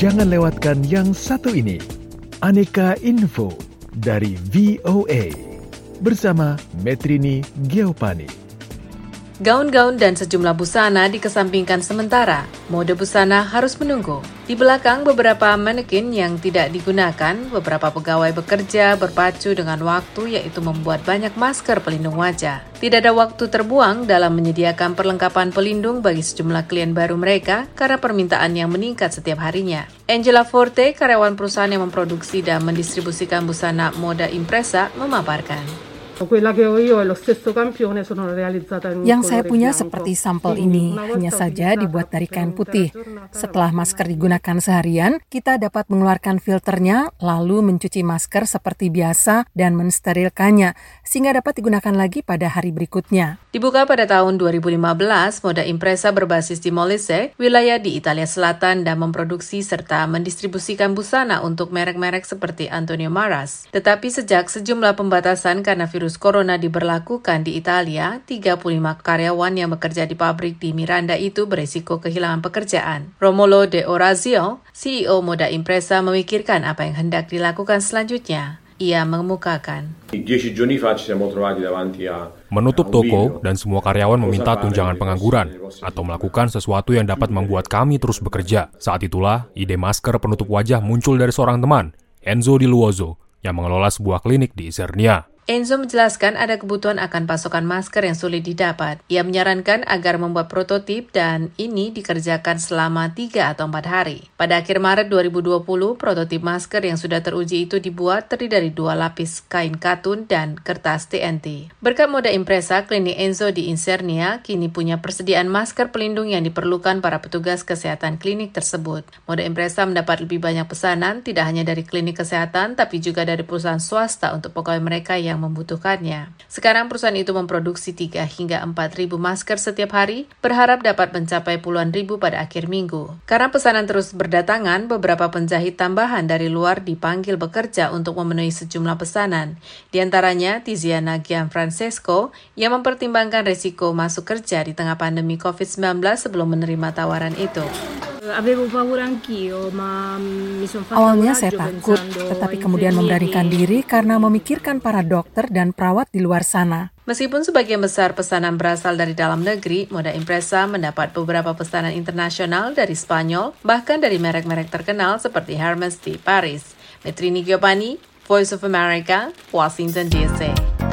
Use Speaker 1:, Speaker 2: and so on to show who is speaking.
Speaker 1: Jangan lewatkan yang satu ini. Aneka Info dari VOA bersama Metrini Geopani.
Speaker 2: Gaun-gaun dan sejumlah busana dikesampingkan sementara. Mode busana harus menunggu. Di belakang beberapa manekin yang tidak digunakan, beberapa pegawai bekerja berpacu dengan waktu yaitu membuat banyak masker pelindung wajah. Tidak ada waktu terbuang dalam menyediakan perlengkapan pelindung bagi sejumlah klien baru mereka karena permintaan yang meningkat setiap harinya. Angela Forte, karyawan perusahaan yang memproduksi dan mendistribusikan busana Moda Impresa, memaparkan.
Speaker 3: Yang saya punya seperti sampel ini, hanya saja dibuat dari kain putih. Setelah masker digunakan seharian, kita dapat mengeluarkan filternya, lalu mencuci masker seperti biasa dan mensterilkannya, sehingga dapat digunakan lagi pada hari berikutnya.
Speaker 2: Dibuka pada tahun 2015, Moda Impresa berbasis di Molise, wilayah di Italia Selatan dan memproduksi serta mendistribusikan busana untuk merek-merek seperti Antonio Maras. Tetapi sejak sejumlah pembatasan karena virus virus corona diberlakukan di Italia, 35 karyawan yang bekerja di pabrik di Miranda itu beresiko kehilangan pekerjaan. Romolo De Orazio, CEO Moda Impresa memikirkan apa yang hendak dilakukan selanjutnya. Ia mengemukakan.
Speaker 4: Menutup toko dan semua karyawan meminta tunjangan pengangguran atau melakukan sesuatu yang dapat membuat kami terus bekerja. Saat itulah ide masker penutup wajah muncul dari seorang teman, Enzo Di Luozo, yang mengelola sebuah klinik di Isernia.
Speaker 2: Enzo menjelaskan ada kebutuhan akan pasokan masker yang sulit didapat. Ia menyarankan agar membuat prototip dan ini dikerjakan selama 3 atau 4 hari. Pada akhir Maret 2020, prototip masker yang sudah teruji itu dibuat terdiri dari dua lapis kain katun dan kertas TNT. Berkat moda impresa, klinik Enzo di Insernia kini punya persediaan masker pelindung yang diperlukan para petugas kesehatan klinik tersebut. Moda impresa mendapat lebih banyak pesanan tidak hanya dari klinik kesehatan tapi juga dari perusahaan swasta untuk pegawai mereka yang membutuhkannya. Sekarang perusahaan itu memproduksi 3 hingga 4 ribu masker setiap hari, berharap dapat mencapai puluhan ribu pada akhir minggu. Karena pesanan terus berdatangan, beberapa penjahit tambahan dari luar dipanggil bekerja untuk memenuhi sejumlah pesanan. Di antaranya Tiziana Gianfrancesco yang mempertimbangkan resiko masuk kerja di tengah pandemi COVID-19 sebelum menerima tawaran itu.
Speaker 3: Awalnya saya takut, tetapi kemudian memberanikan diri karena memikirkan para dokter dan perawat di luar sana.
Speaker 2: Meskipun sebagian besar pesanan berasal dari dalam negeri, Moda Impresa mendapat beberapa pesanan internasional dari Spanyol, bahkan dari merek-merek terkenal seperti Hermes di Paris. Metrini Giovanni, Voice of America, Washington DC.